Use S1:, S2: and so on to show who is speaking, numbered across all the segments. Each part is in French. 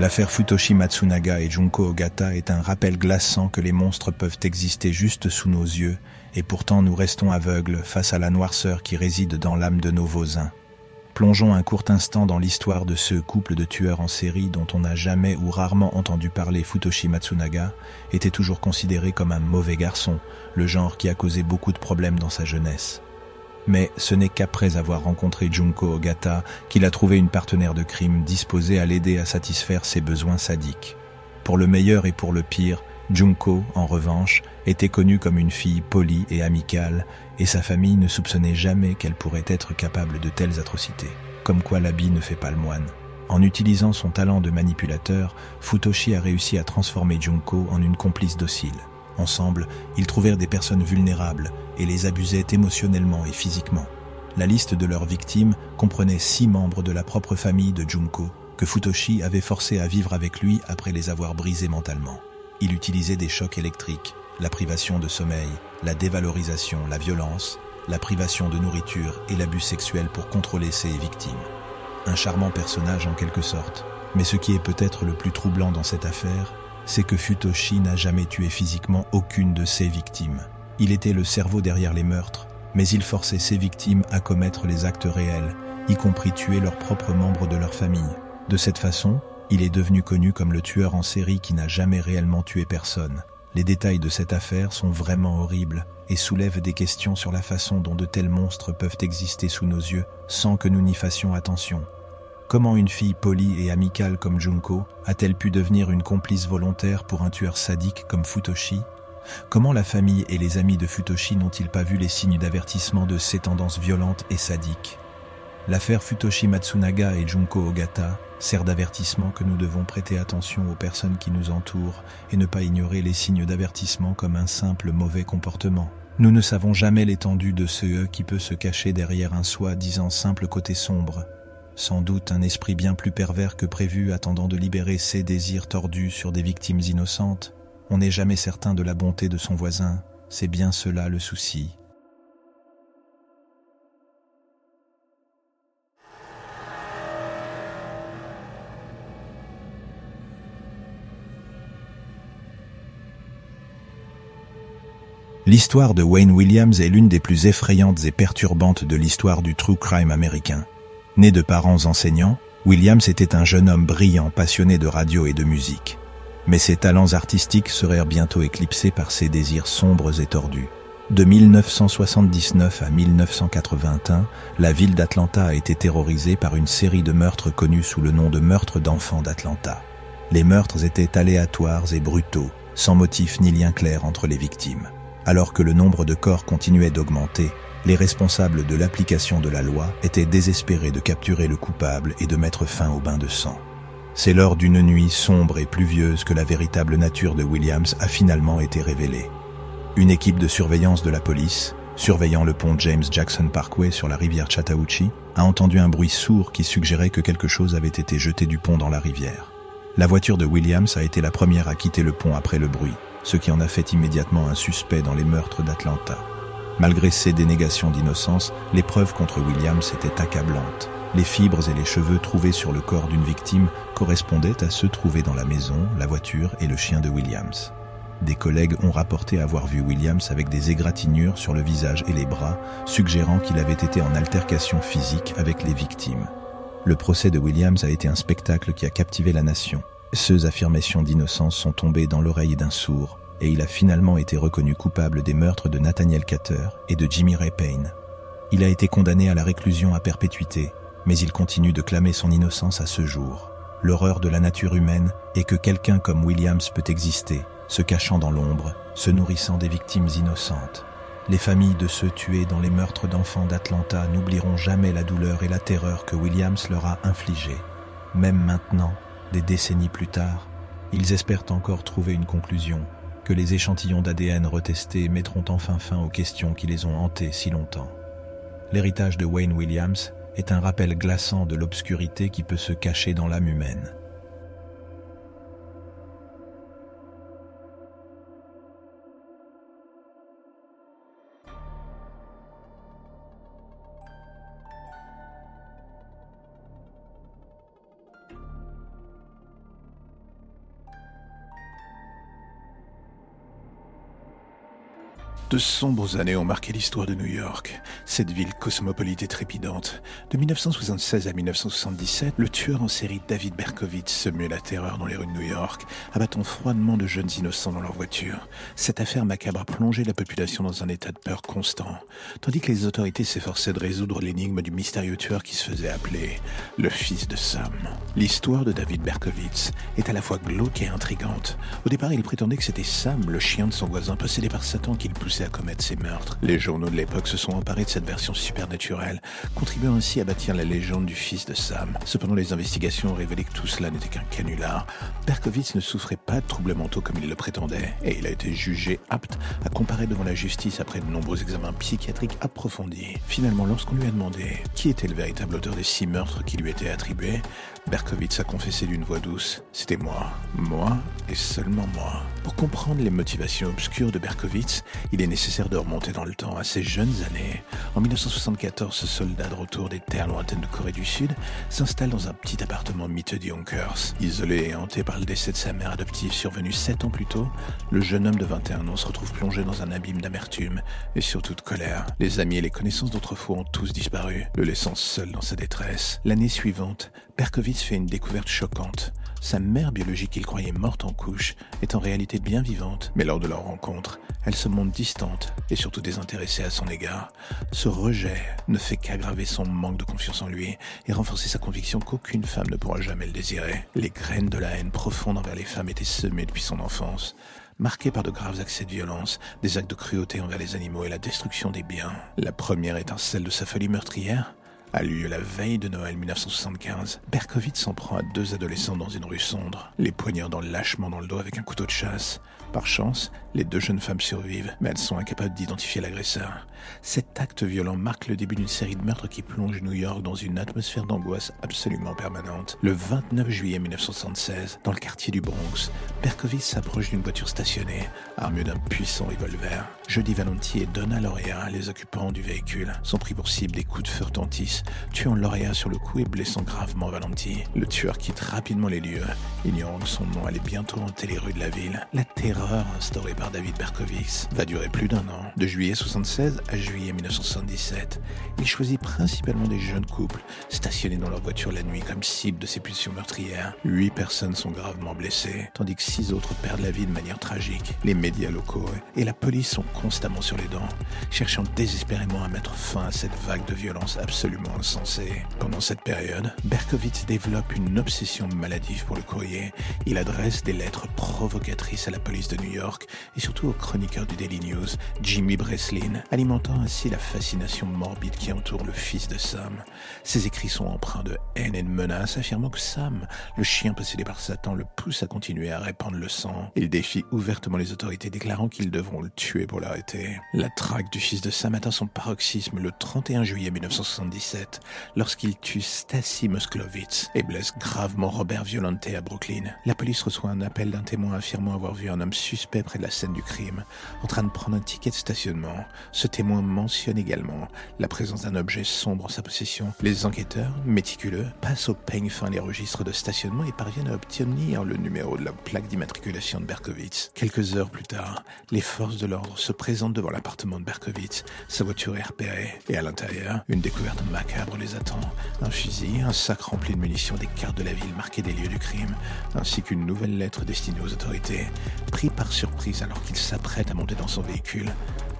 S1: L'affaire Futoshi Matsunaga et Junko Ogata est un rappel glaçant que les monstres peuvent exister juste sous nos yeux, et pourtant nous restons aveugles face à la noirceur qui réside dans l'âme de nos voisins. Plongeons un court instant dans l'histoire de ce couple de tueurs en série dont on n'a jamais ou rarement entendu parler Futoshi Matsunaga, était toujours considéré comme un mauvais garçon, le genre qui a causé beaucoup de problèmes dans sa jeunesse. Mais ce n'est qu'après avoir rencontré Junko Ogata qu'il a trouvé une partenaire de crime disposée à l'aider à satisfaire ses besoins sadiques. Pour le meilleur et pour le pire, Junko, en revanche, était connue comme une fille polie et amicale, et sa famille ne soupçonnait jamais qu'elle pourrait être capable de telles atrocités. Comme quoi l'habit ne fait pas le moine. En utilisant son talent de manipulateur, Futoshi a réussi à transformer Junko en une complice docile. Ensemble, ils trouvèrent des personnes vulnérables et les abusaient émotionnellement et physiquement. La liste de leurs victimes comprenait six membres de la propre famille de Junko, que Futoshi avait forcé à vivre avec lui après les avoir brisés mentalement. Il utilisait des chocs électriques, la privation de sommeil, la dévalorisation, la violence, la privation de nourriture et l'abus sexuel pour contrôler ses victimes. Un charmant personnage en quelque sorte. Mais ce qui est peut-être le plus troublant dans cette affaire, c'est que Futoshi n'a jamais tué physiquement aucune de ses victimes. Il était le cerveau derrière les meurtres, mais il forçait ses victimes à commettre les actes réels, y compris tuer leurs propres membres de leur famille. De cette façon, il est devenu connu comme le tueur en série qui n'a jamais réellement tué personne. Les détails de cette affaire sont vraiment horribles et soulèvent des questions sur la façon dont de tels monstres peuvent exister sous nos yeux sans que nous n'y fassions attention. Comment une fille polie et amicale comme Junko a-t-elle pu devenir une complice volontaire pour un tueur sadique comme Futoshi? Comment la famille et les amis de Futoshi n'ont-ils pas vu les signes d'avertissement de ces tendances violentes et sadiques? L'affaire Futoshi Matsunaga et Junko Ogata sert d'avertissement que nous devons prêter attention aux personnes qui nous entourent et ne pas ignorer les signes d'avertissement comme un simple mauvais comportement. Nous ne savons jamais l'étendue de ce E qui peut se cacher derrière un soi-disant simple côté sombre. Sans doute un esprit bien plus pervers que prévu attendant de libérer ses désirs tordus sur des victimes innocentes. On n'est jamais certain de la bonté de son voisin, c'est bien cela le souci. L'histoire de Wayne Williams est l'une des plus effrayantes et perturbantes de l'histoire du true crime américain. Né de parents enseignants, Williams était un jeune homme brillant passionné de radio et de musique. Mais ses talents artistiques seraient bientôt éclipsés par ses désirs sombres et tordus. De 1979 à 1981, la ville d'Atlanta a été terrorisée par une série de meurtres connus sous le nom de meurtres d'enfants d'Atlanta. Les meurtres étaient aléatoires et brutaux, sans motif ni lien clair entre les victimes. Alors que le nombre de corps continuait d'augmenter, les responsables de l'application de la loi étaient désespérés de capturer le coupable et de mettre fin au bain de sang. C'est lors d'une nuit sombre et pluvieuse que la véritable nature de Williams a finalement été révélée. Une équipe de surveillance de la police, surveillant le pont James Jackson Parkway sur la rivière Chattahoochee, a entendu un bruit sourd qui suggérait que quelque chose avait été jeté du pont dans la rivière. La voiture de Williams a été la première à quitter le pont après le bruit, ce qui en a fait immédiatement un suspect dans les meurtres d'Atlanta. Malgré ses dénégations d'innocence, les preuves contre Williams étaient accablantes. Les fibres et les cheveux trouvés sur le corps d'une victime correspondaient à ceux trouvés dans la maison, la voiture et le chien de Williams. Des collègues ont rapporté avoir vu Williams avec des égratignures sur le visage et les bras, suggérant qu'il avait été en altercation physique avec les victimes. Le procès de Williams a été un spectacle qui a captivé la nation. Ces affirmations d'innocence sont tombées dans l'oreille d'un sourd, et il a finalement été reconnu coupable des meurtres de Nathaniel Cater et de Jimmy Ray Payne. Il a été condamné à la réclusion à perpétuité, mais il continue de clamer son innocence à ce jour. L'horreur de la nature humaine est que quelqu'un comme Williams peut exister, se cachant dans l'ombre, se nourrissant des victimes innocentes. Les familles de ceux tués dans les meurtres d'enfants d'Atlanta n'oublieront jamais la douleur et la terreur que Williams leur a infligées. Même maintenant, des décennies plus tard, ils espèrent encore trouver une conclusion, que les échantillons d'ADN retestés mettront enfin fin aux questions qui les ont hantés si longtemps. L'héritage de Wayne Williams est un rappel glaçant de l'obscurité qui peut se cacher dans l'âme humaine.
S2: De sombres années ont marqué l'histoire de New York, cette ville cosmopolite et trépidante. De 1976 à 1977, le tueur en série David Berkowitz semait la terreur dans les rues de New York, abattant froidement de jeunes innocents dans leur voiture. Cette affaire macabre a plongé la population dans un état de peur constant, tandis que les autorités s'efforçaient de résoudre l'énigme du mystérieux tueur qui se faisait appeler le fils de Sam. L'histoire de David Berkowitz est à la fois glauque et intrigante. Au départ, il prétendait que c'était Sam, le chien de son voisin possédé par Satan, qui le poussait à commettre ces meurtres. Les journaux de l'époque se sont emparés de cette version supernaturelle, contribuant ainsi à bâtir la légende du fils de Sam. Cependant, les investigations ont révélé que tout cela n'était qu'un canular. Berkowitz ne souffrait pas de troubles mentaux comme il le prétendait, et il a été jugé apte à comparer devant la justice après de nombreux examens psychiatriques approfondis. Finalement, lorsqu'on lui a demandé qui était le véritable auteur des six meurtres qui lui étaient attribués, Berkowitz a confessé d'une voix douce C'était moi, moi et seulement moi. Pour comprendre les motivations obscures de Berkowitz, il est nécessaire de remonter dans le temps à ses jeunes années. En 1974, ce soldat de retour des terres lointaines de Corée du Sud s'installe dans un petit appartement miteux de Yonkers. Isolé et hanté par le décès de sa mère adoptive survenu sept ans plus tôt, le jeune homme de 21 ans se retrouve plongé dans un abîme d'amertume et surtout de colère. Les amis et les connaissances d'autrefois ont tous disparu, le laissant seul dans sa détresse. L'année suivante, Berkowitz fait une découverte choquante. Sa mère biologique qu'il croyait morte en couche est en réalité bien vivante, mais lors de leur rencontre, elle se montre distante et surtout désintéressée à son égard. Ce rejet ne fait qu'aggraver son manque de confiance en lui et renforcer sa conviction qu'aucune femme ne pourra jamais le désirer. Les graines de la haine profonde envers les femmes étaient semées depuis son enfance marqué par de graves accès de violence, des actes de cruauté envers les animaux et la destruction des biens. La première étincelle de sa folie meurtrière a lieu la veille de Noël 1975. Berkowitz s'en prend à deux adolescents dans une rue sombre, les poignardant lâchement dans le dos avec un couteau de chasse. Par chance, les deux jeunes femmes survivent, mais elles sont incapables d'identifier l'agresseur. Cet acte violent marque le début d'une série de meurtres qui plonge New York dans une atmosphère d'angoisse absolument permanente. Le 29 juillet 1976, dans le quartier du Bronx, Berkowitz s'approche d'une voiture stationnée, armée d'un puissant revolver. Jeudi Valenti et Donna Lorea, les occupants du véhicule, sont pris pour cible des coups de feu retentissent, tuant Lorea sur le coup et blessant gravement Valenti. Le tueur quitte rapidement les lieux, ignorant que son nom allait bientôt hanter les rues de la ville. La terreur instaurée par David Berkowitz va durer plus d'un an. De juillet 76 à juillet 1977, il choisit principalement des jeunes couples stationnés dans leur voiture la nuit comme cible de ses pulsions meurtrières. Huit personnes sont gravement blessées, tandis que six autres perdent la vie de manière tragique. Les médias locaux et la police sont constamment sur les dents, cherchant désespérément à mettre fin à cette vague de violence absolument insensée. Pendant cette période, Berkowitz développe une obsession maladive pour le courrier. Il adresse des lettres provocatrices à la police de New York et surtout au chroniqueur du Daily News, Jimmy Breslin, alimentant ainsi la fascination morbide qui entoure le fils de Sam. Ses écrits sont empreints de haine et de menaces, affirmant que Sam, le chien possédé par Satan, le pousse à continuer à répandre le sang. Il défie ouvertement les autorités, déclarant qu'ils devront le tuer pour l'arrêter. La traque du fils de Sam atteint son paroxysme le 31 juillet 1977, lorsqu'il tue Stacy Moskowitz et blesse gravement Robert Violante à Brooklyn. La police reçoit un appel d'un témoin affirmant avoir vu un homme suspect près de la scène du crime, en train de prendre un ticket de stationnement. Ce témoin mentionne également la présence d'un objet sombre en sa possession. Les enquêteurs, méticuleux, passent au peigne fin les registres de stationnement et parviennent à obtenir le numéro de la plaque d'immatriculation de Berkowitz. Quelques heures plus tard, les forces de l'ordre se présentent devant l'appartement de Berkowitz. Sa voiture est repérée et à l'intérieur, une découverte macabre les attend. Un fusil, un sac rempli de munitions, des cartes de la ville marquées des lieux du crime, ainsi qu'une nouvelle lettre destinée aux autorités par surprise alors qu'il s'apprête à monter dans son véhicule,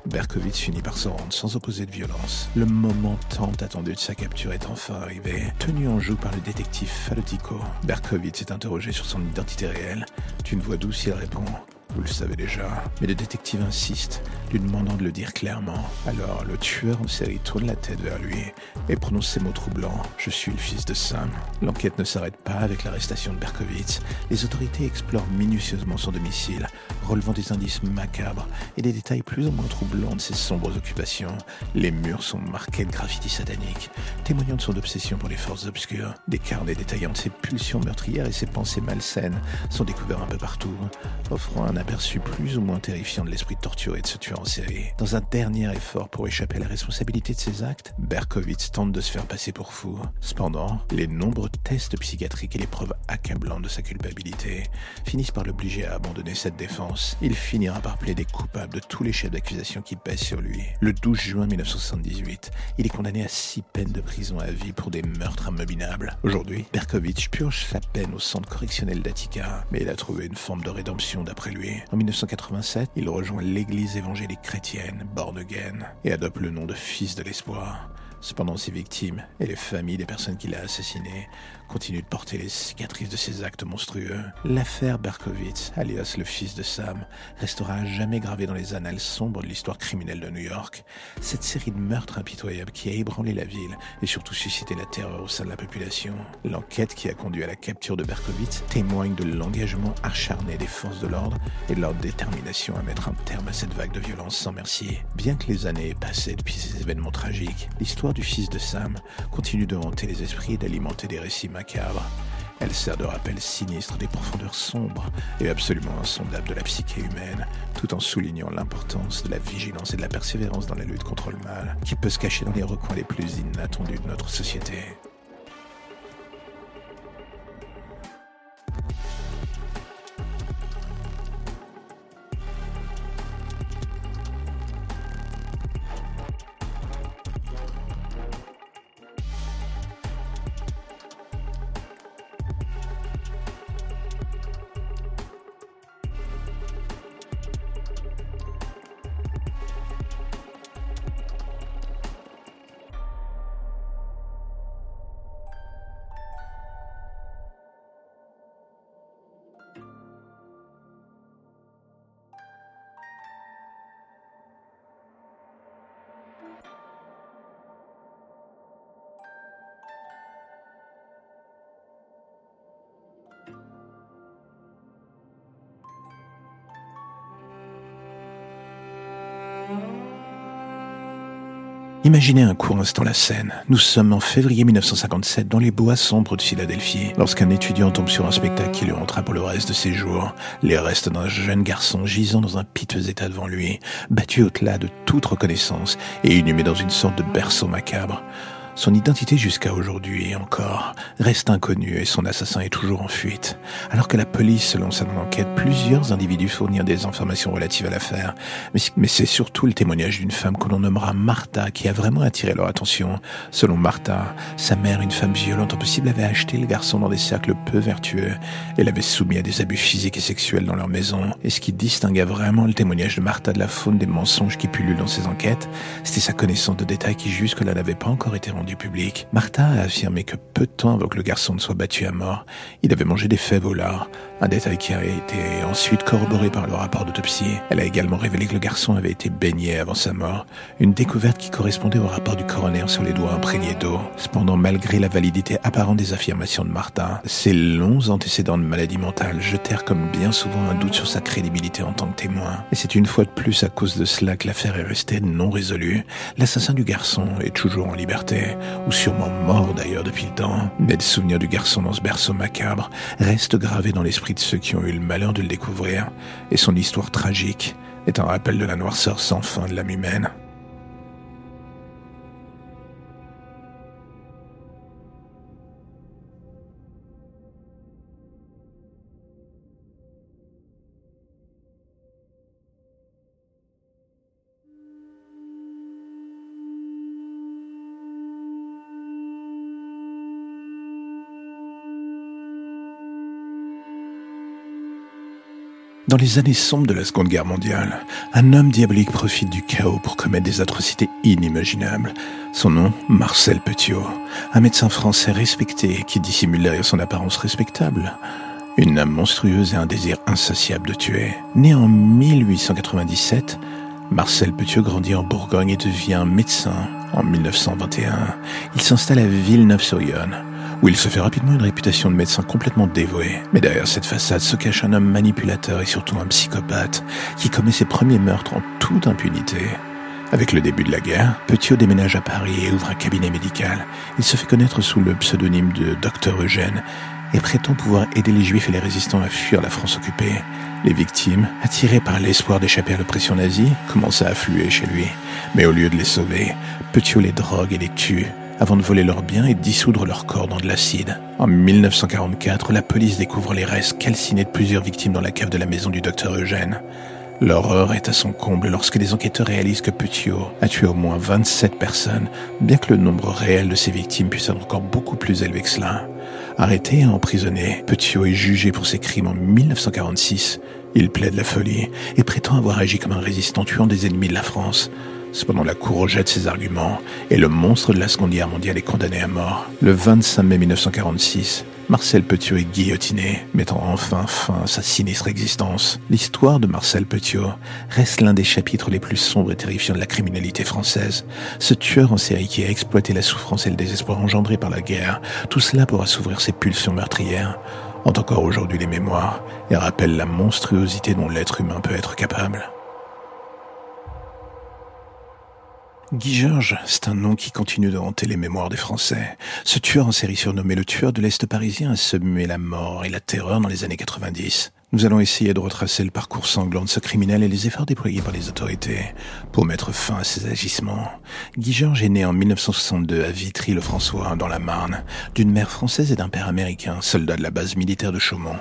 S2: Berkowitz finit par se rendre sans opposer de violence. Le moment tant attendu de sa capture est enfin arrivé. Tenu en joue par le détective Falotico, Berkowitz est interrogé sur son identité réelle. D'une voix douce, il répond vous le savez déjà. Mais le détective insiste, lui demandant de le dire clairement. Alors le tueur en série tourne la tête vers lui et prononce ces mots troublants. Je suis le fils de Sam. L'enquête ne s'arrête pas avec l'arrestation de Berkowitz. Les autorités explorent minutieusement son domicile, relevant des indices macabres et des détails plus ou moins troublants de ses sombres occupations. Les murs sont marqués de graffitis sataniques, témoignant de son obsession pour les forces obscures. Des carnets détaillant de ses pulsions meurtrières et ses pensées malsaines sont découverts un peu partout, offrant un aperçu plus ou moins terrifiant de l'esprit torturé de ce tueur en série. Dans un dernier effort pour échapper à la responsabilité de ses actes, Berkowitz tente de se faire passer pour fou. Cependant, les nombreux tests psychiatriques et les preuves accablantes de sa culpabilité finissent par l'obliger à abandonner cette défense Il finira par plaider coupable de tous les chefs d'accusation qui pèsent sur lui. Le 12 juin 1978, il est condamné à six peines de prison à vie pour des meurtres immobilables. Aujourd'hui, Berkovitch purge sa peine au centre correctionnel d'Attica, mais il a trouvé une forme de rédemption d'après lui. En 1987, il rejoint l'église évangélique chrétienne, Born Again, et adopte le nom de fils de l'espoir. Cependant, ses victimes et les familles des personnes qu'il a assassinées continuent de porter les cicatrices de ses actes monstrueux. L'affaire Berkowitz, alias le fils de Sam, restera à jamais gravée dans les annales sombres de l'histoire criminelle de New York. Cette série de meurtres impitoyables qui a ébranlé la ville et surtout suscité la terreur au sein de la population. L'enquête qui a conduit à la capture de Berkowitz témoigne de l'engagement acharné des forces de l'ordre et de leur détermination à mettre un terme à cette vague de violence sans merci. Bien que les années aient passé depuis ces événements tragiques, l'histoire du fils de Sam continue de hanter les esprits et d'alimenter des récits macabres. Elle sert de rappel sinistre des profondeurs sombres et absolument insondables de la psyché humaine, tout en soulignant l'importance de la vigilance et de la persévérance dans la lutte contre le mal, qui peut se cacher dans les recoins les plus inattendus de notre société. Imaginez un court instant la scène. Nous sommes en février 1957 dans les bois sombres de Philadelphie, lorsqu'un étudiant tombe sur un spectacle qui lui entra pour le reste de ses jours. Les restes d'un jeune garçon gisant dans un piteux état devant lui, battu au-delà de toute reconnaissance et inhumé dans une sorte de berceau macabre. Son identité jusqu'à aujourd'hui encore reste inconnue et son assassin est toujours en fuite. Alors que la police se lance dans l'enquête, plusieurs individus fournirent des informations relatives à l'affaire. Mais c'est surtout le témoignage d'une femme que l'on nommera Martha qui a vraiment attiré leur attention. Selon Martha, sa mère, une femme violente impossible, avait acheté le garçon dans des cercles peu vertueux et l'avait soumis à des abus physiques et sexuels dans leur maison. Et ce qui distinguait vraiment le témoignage de Martha de la faune des mensonges qui pullulent dans ses enquêtes, c'était sa connaissance de détails qui jusque-là n'avaient pas encore été rendus du public, Martha a affirmé que peu de temps avant que le garçon ne soit battu à mort, il avait mangé des fèves au un détail qui a été ensuite corroboré par le rapport d'autopsie. Elle a également révélé que le garçon avait été baigné avant sa mort, une découverte qui correspondait au rapport du coroner sur les doigts imprégnés d'eau. Cependant, malgré la validité apparente des affirmations de Martha, ses longs antécédents de maladie mentale jetèrent comme bien souvent un doute sur sa crédibilité en tant que témoin. Et c'est une fois de plus à cause de cela que l'affaire est restée non résolue. L'assassin du garçon est toujours en liberté ou sûrement mort d'ailleurs depuis le temps, mais le souvenir du garçon dans ce berceau macabre reste gravé dans l'esprit de ceux qui ont eu le malheur de le découvrir, et son histoire tragique est un rappel de la noirceur sans fin de l'âme humaine. Dans les années sombres de la Seconde Guerre mondiale, un homme diabolique profite du chaos pour commettre des atrocités inimaginables. Son nom, Marcel Petiot, un médecin français respecté qui dissimule derrière son apparence respectable une âme monstrueuse et un désir insatiable de tuer. Né en 1897, Marcel Petiot grandit en Bourgogne et devient médecin en 1921. Il s'installe à Villeneuve-sur-Yonne où il se fait rapidement une réputation de médecin complètement dévoué. Mais derrière cette façade se cache un homme manipulateur et surtout un psychopathe qui commet ses premiers meurtres en toute impunité. Avec le début de la guerre, Petiot déménage à Paris et ouvre un cabinet médical. Il se fait connaître sous le pseudonyme de Docteur Eugène et prétend pouvoir aider les juifs et les résistants à fuir la France occupée. Les victimes, attirées par l'espoir d'échapper à l'oppression nazie, commencent à affluer chez lui. Mais au lieu de les sauver, Petiot les drogue et les tue avant de voler leurs biens et dissoudre leurs corps dans de l'acide. En 1944, la police découvre les restes calcinés de plusieurs victimes dans la cave de la maison du docteur Eugène. L'horreur est à son comble lorsque les enquêteurs réalisent que Petiot a tué au moins 27 personnes, bien que le nombre réel de ses victimes puisse être encore beaucoup plus élevé que cela. Arrêté et emprisonné, Petiot est jugé pour ses crimes en 1946. Il plaide la folie et prétend avoir agi comme un résistant tuant des ennemis de la France. Cependant, la Cour rejette ses arguments et le monstre de la Seconde Guerre mondiale est condamné à mort. Le 25 mai 1946, Marcel Petiot est guillotiné, mettant enfin fin à sa sinistre existence. L'histoire de Marcel Petiot reste l'un des chapitres les plus sombres et terrifiants de la criminalité française. Ce tueur en série qui a exploité la souffrance et le désespoir engendrés par la guerre, tout cela pour assouvir ses pulsions meurtrières ont encore aujourd'hui les mémoires et rappellent la monstruosité dont l'être humain peut être capable. Guy Georges, c'est un nom qui continue de hanter les mémoires des Français. Ce tueur en série surnommé le tueur de l'Est parisien a semé la mort et la terreur dans les années 90. Nous allons essayer de retracer le parcours sanglant de ce criminel et les efforts déployés par les autorités pour mettre fin à ses agissements. Guy Georges est né en 1962 à Vitry-le-François, dans la Marne, d'une mère française et d'un père américain, soldat de la base militaire de Chaumont.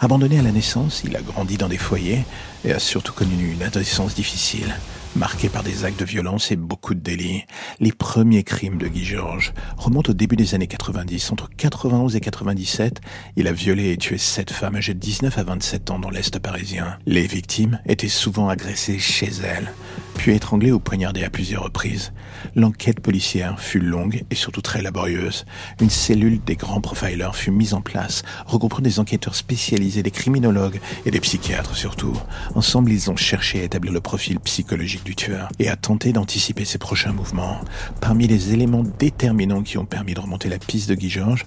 S2: Abandonné à la naissance, il a grandi dans des foyers et a surtout connu une adolescence difficile marqué par des actes de violence et beaucoup de délits. Les premiers crimes de Guy Georges remontent au début des années 90. Entre 91 et 97, il a violé et tué sept femmes âgées de 19 à 27 ans dans l'Est parisien. Les victimes étaient souvent agressées chez elles, puis étranglées ou poignardées à plusieurs reprises. L'enquête policière fut longue et surtout très laborieuse. Une cellule des grands profilers fut mise en place, regroupant des enquêteurs spécialisés, des criminologues et des psychiatres surtout. Ensemble, ils ont cherché à établir le profil psychologique du tueur et à tenter d'anticiper ses prochains mouvements. Parmi les éléments déterminants qui ont permis de remonter la piste de Guy Georges,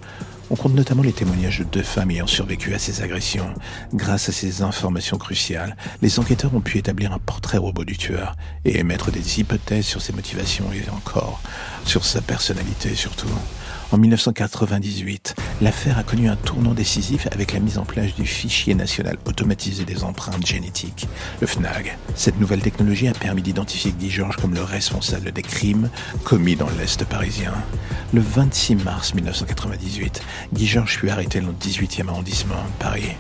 S2: on compte notamment les témoignages de deux femmes ayant survécu à ces agressions. Grâce à ces informations cruciales, les enquêteurs ont pu établir un portrait robot du tueur et émettre des hypothèses sur ses motivations et encore sur sa personnalité surtout. En 1998, l'affaire a connu un tournant décisif avec la mise en place du fichier national automatisé des empreintes génétiques, le FNAG. Cette nouvelle technologie a permis d'identifier Guy Georges comme le responsable des crimes commis dans l'Est parisien. Le 26 mars 1998, Guy Georges fut arrêté dans le 18e arrondissement, Paris.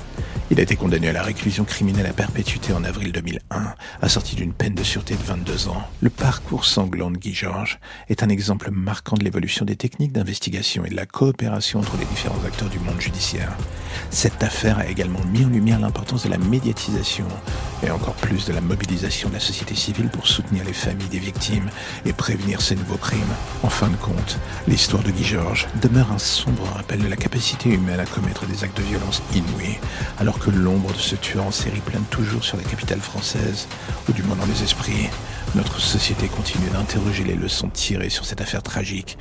S2: Il a été condamné à la réclusion criminelle à perpétuité en avril 2001, assorti d'une peine de sûreté de 22 ans. Le parcours sanglant de Guy Georges est un exemple marquant de l'évolution des techniques d'investigation et de la coopération entre les différents acteurs du monde judiciaire. Cette affaire a également mis en lumière l'importance de la médiatisation et encore plus de la mobilisation de la société civile pour soutenir les familles des victimes et prévenir ces nouveaux crimes. En fin de compte, l'histoire de Guy Georges demeure un sombre rappel de la capacité humaine à commettre des actes de violence inouïs, alors que l'ombre de ce tueur en série plane toujours sur la capitale française, ou du moins dans les esprits, notre société continue d'interroger les leçons tirées sur cette affaire tragique